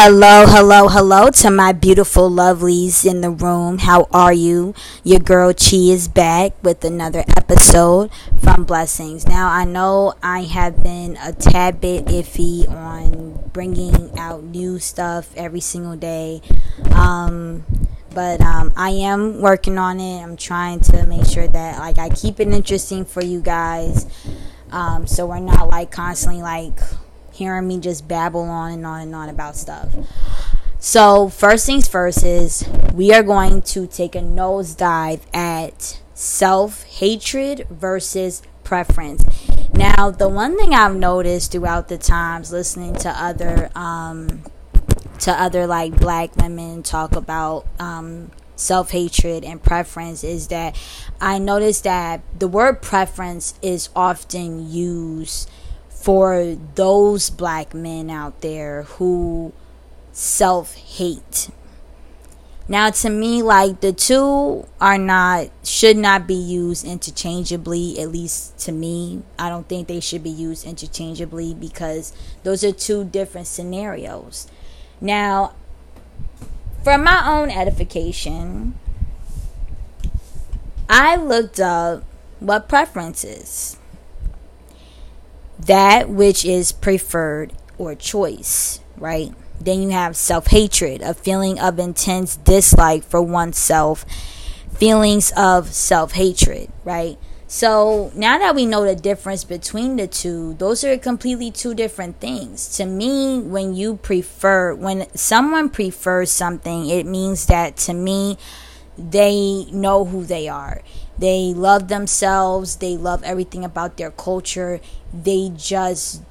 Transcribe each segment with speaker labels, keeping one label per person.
Speaker 1: Hello, hello, hello to my beautiful lovelies in the room. How are you? Your girl Chi is back with another episode from Blessings. Now, I know I have been a tad bit iffy on bringing out new stuff every single day. Um, but um, I am working on it. I'm trying to make sure that like I keep it interesting for you guys. Um, so we're not like constantly like hearing me just babble on and on and on about stuff. So, first things first is we are going to take a nosedive at self hatred versus preference. Now, the one thing I've noticed throughout the times listening to other, um, to other like black women talk about um, self hatred and preference is that I noticed that the word preference is often used for those black men out there who self hate. Now, to me, like the two are not, should not be used interchangeably, at least to me. I don't think they should be used interchangeably because those are two different scenarios. Now, for my own edification, I looked up what preferences that which is preferred or choice, right? Then you have self hatred, a feeling of intense dislike for oneself, feelings of self hatred, right? So now that we know the difference between the two, those are completely two different things. To me, when you prefer, when someone prefers something, it means that to me, they know who they are. They love themselves. They love everything about their culture. They just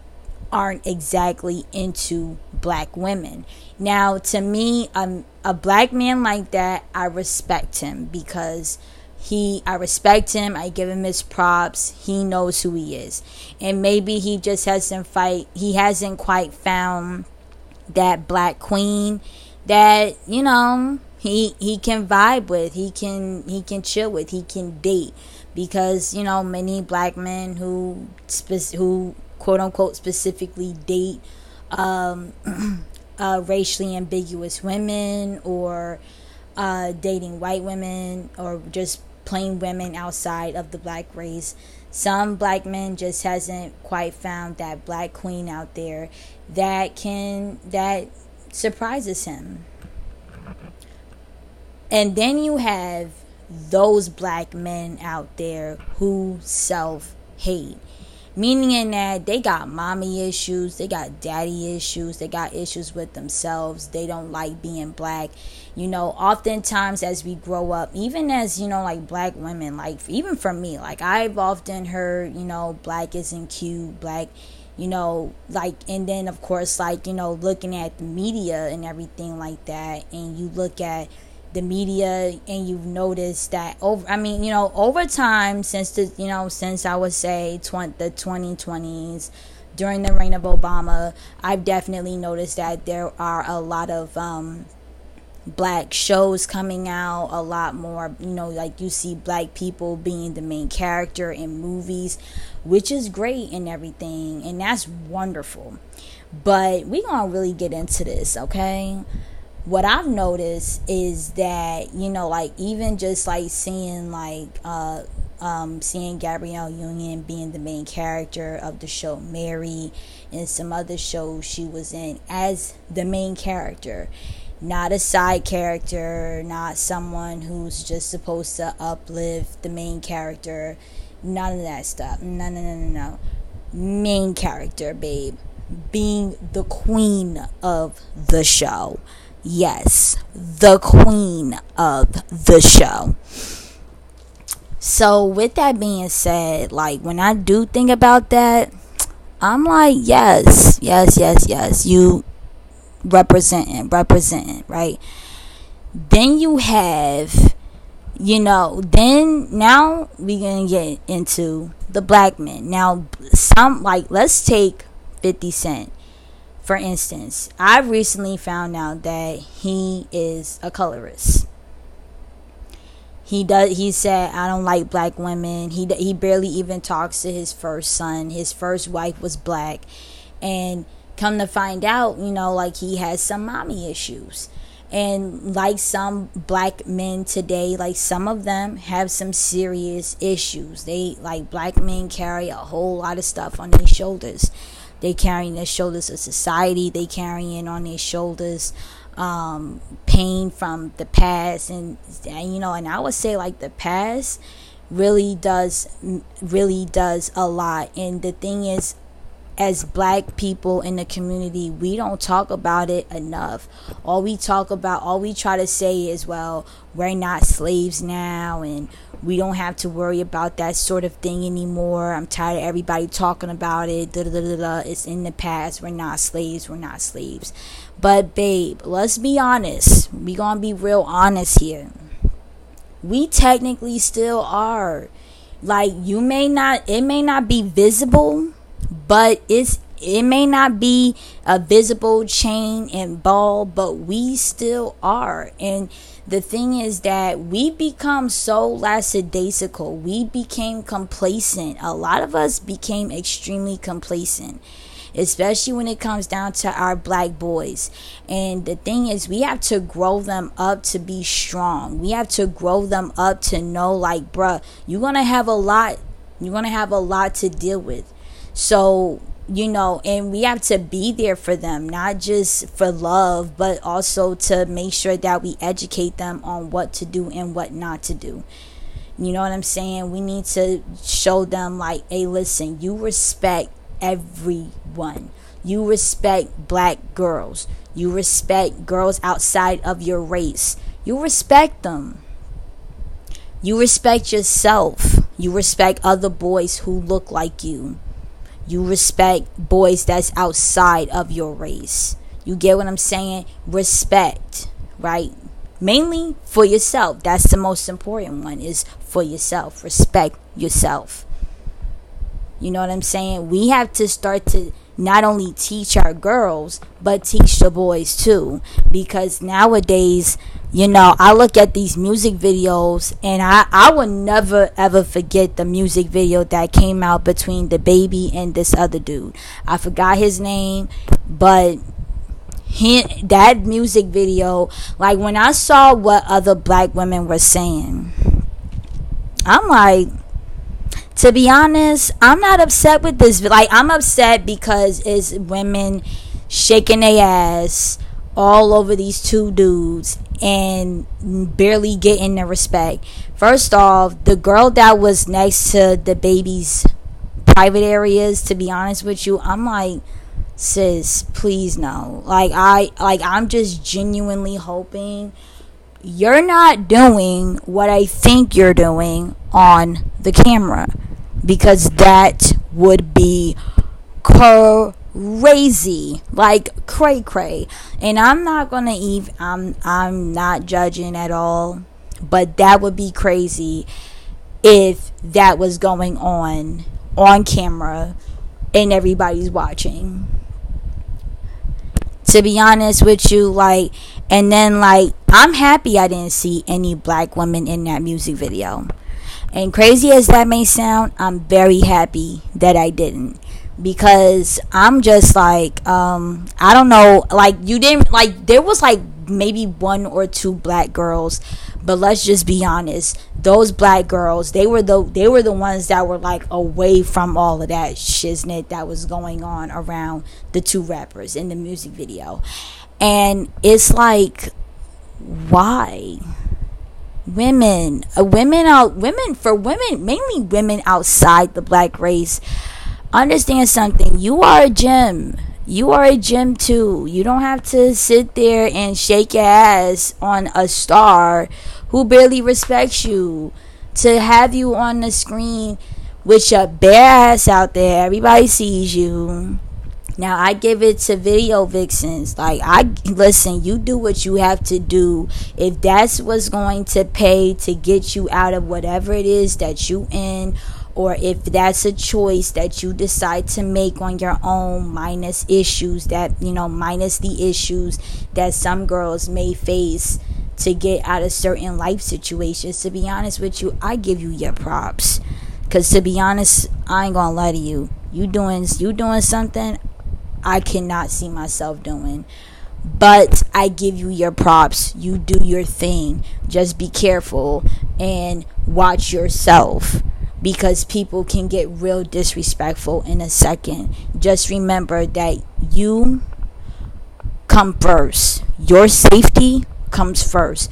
Speaker 1: aren't exactly into black women. Now, to me, um, a black man like that, I respect him because he I respect him. I give him his props. He knows who he is. And maybe he just hasn't fight he hasn't quite found that black queen that, you know, he he can vibe with he can he can chill with he can date. Because you know many black men who spe- who quote unquote specifically date um, uh, racially ambiguous women or uh, dating white women or just plain women outside of the black race some black men just hasn't quite found that black queen out there that can that surprises him and then you have those black men out there who self hate. Meaning in that they got mommy issues, they got daddy issues, they got issues with themselves, they don't like being black. You know, oftentimes as we grow up, even as, you know, like black women, like even for me, like I've often heard, you know, black isn't cute, black you know like and then of course like you know looking at the media and everything like that and you look at the media and you've noticed that over I mean, you know, over time since the you know, since I would say 20, the 2020s during the reign of Obama, I've definitely noticed that there are a lot of um, black shows coming out, a lot more, you know, like you see black people being the main character in movies, which is great and everything, and that's wonderful. But we're to really get into this, okay? What I've noticed is that you know, like even just like seeing like uh, um, seeing Gabrielle Union being the main character of the show Mary, and some other shows she was in as the main character, not a side character, not someone who's just supposed to uplift the main character. None of that stuff. No, no, no, no, no. Main character, babe. Being the queen of the show yes, the queen of the show. So, with that being said, like when I do think about that, I'm like, yes, yes, yes, yes, you representing, representing, right? Then you have, you know, then now we're gonna get into the black men. Now, some like let's take 50 Cent for instance, I recently found out that he is a colorist. He does. He said, "I don't like black women." He he barely even talks to his first son. His first wife was black, and come to find out, you know, like he has some mommy issues. And like some black men today, like some of them have some serious issues. They like black men carry a whole lot of stuff on their shoulders. They carrying their shoulders of society. They carrying on their shoulders um, pain from the past, and, and you know, and I would say like the past really does really does a lot. And the thing is, as black people in the community, we don't talk about it enough. All we talk about, all we try to say is, well, we're not slaves now and we don't have to worry about that sort of thing anymore. I'm tired of everybody talking about it. Da, da, da. It's in the past. We're not slaves. We're not slaves. But, babe, let's be honest. we going to be real honest here. We technically still are. Like, you may not, it may not be visible but it's it may not be a visible chain and ball, but we still are. And the thing is that we become so lackadaisical. We became complacent. A lot of us became extremely complacent, especially when it comes down to our black boys. And the thing is, we have to grow them up to be strong. We have to grow them up to know, like, bruh, you're gonna have a lot. You're gonna have a lot to deal with so, you know, and we have to be there for them, not just for love, but also to make sure that we educate them on what to do and what not to do. You know what I'm saying? We need to show them, like, hey, listen, you respect everyone. You respect black girls. You respect girls outside of your race. You respect them. You respect yourself. You respect other boys who look like you. You respect boys that's outside of your race. You get what I'm saying? Respect, right? Mainly for yourself. That's the most important one is for yourself. Respect yourself. You know what I'm saying? We have to start to not only teach our girls, but teach the boys too. Because nowadays, you know, I look at these music videos and I, I will never ever forget the music video that came out between DaBaby and this other dude. I forgot his name, but he, that music video, like when I saw what other black women were saying, I'm like, to be honest, I'm not upset with this. Like, I'm upset because it's women shaking their ass all over these two dudes and barely getting the respect. First off, the girl that was next to DaBaby's private areas, to be honest with you, I'm like, sis, please no. Like I like I'm just genuinely hoping you're not doing what I think you're doing on the camera because that would be crazy like cray cray. And i'm not gonna even i'm i'm not judging at all but that would be crazy if that was going on on camera and everybody's watching. To be honest with you like and then like i'm happy i didn't see any black women in that music video. And crazy as that may sound, I'm very happy that I didn't because I'm just like um I don't know like you didn't like there was like maybe one or two black girls but let's just be honest those black girls they were the they were the ones that were like away from all of that shiznit that was going on around the two rappers in the music video. And it's like why? Women uh, women out women for women mainly women outside the black race understand something. You are a gem you are a gem too. You don't have to sit there and shake your ass on a star who barely respects you to have you on the screen with your bare ass out there. Everybody sees you. Now I give it to video vixens. Like I listen, you do what you have to do. If that's what's going to pay to get you out of whatever it is that you in or if that's a choice that you decide to make on your own minus issues that you know minus the issues that some girls may face to get out of certain life situations to be honest with you i give you your props because to be honest i ain't gonna lie to you you doing you doing something I cannot see myself doing. But I give you your props. You do your thing. Just be careful and watch yourself because people can get real disrespectful in a second. Just remember that you come first. Your safety comes first.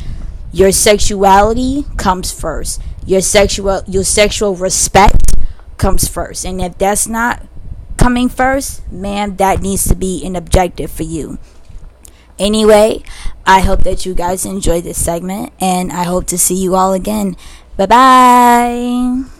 Speaker 1: Your sexuality comes first. Your sexual your sexual respect comes first. And if that's not coming first, man, that needs to be an objective for you. Anyway, I hope that you guys enjoyed this segment and I hope to see you all again. Bye bye.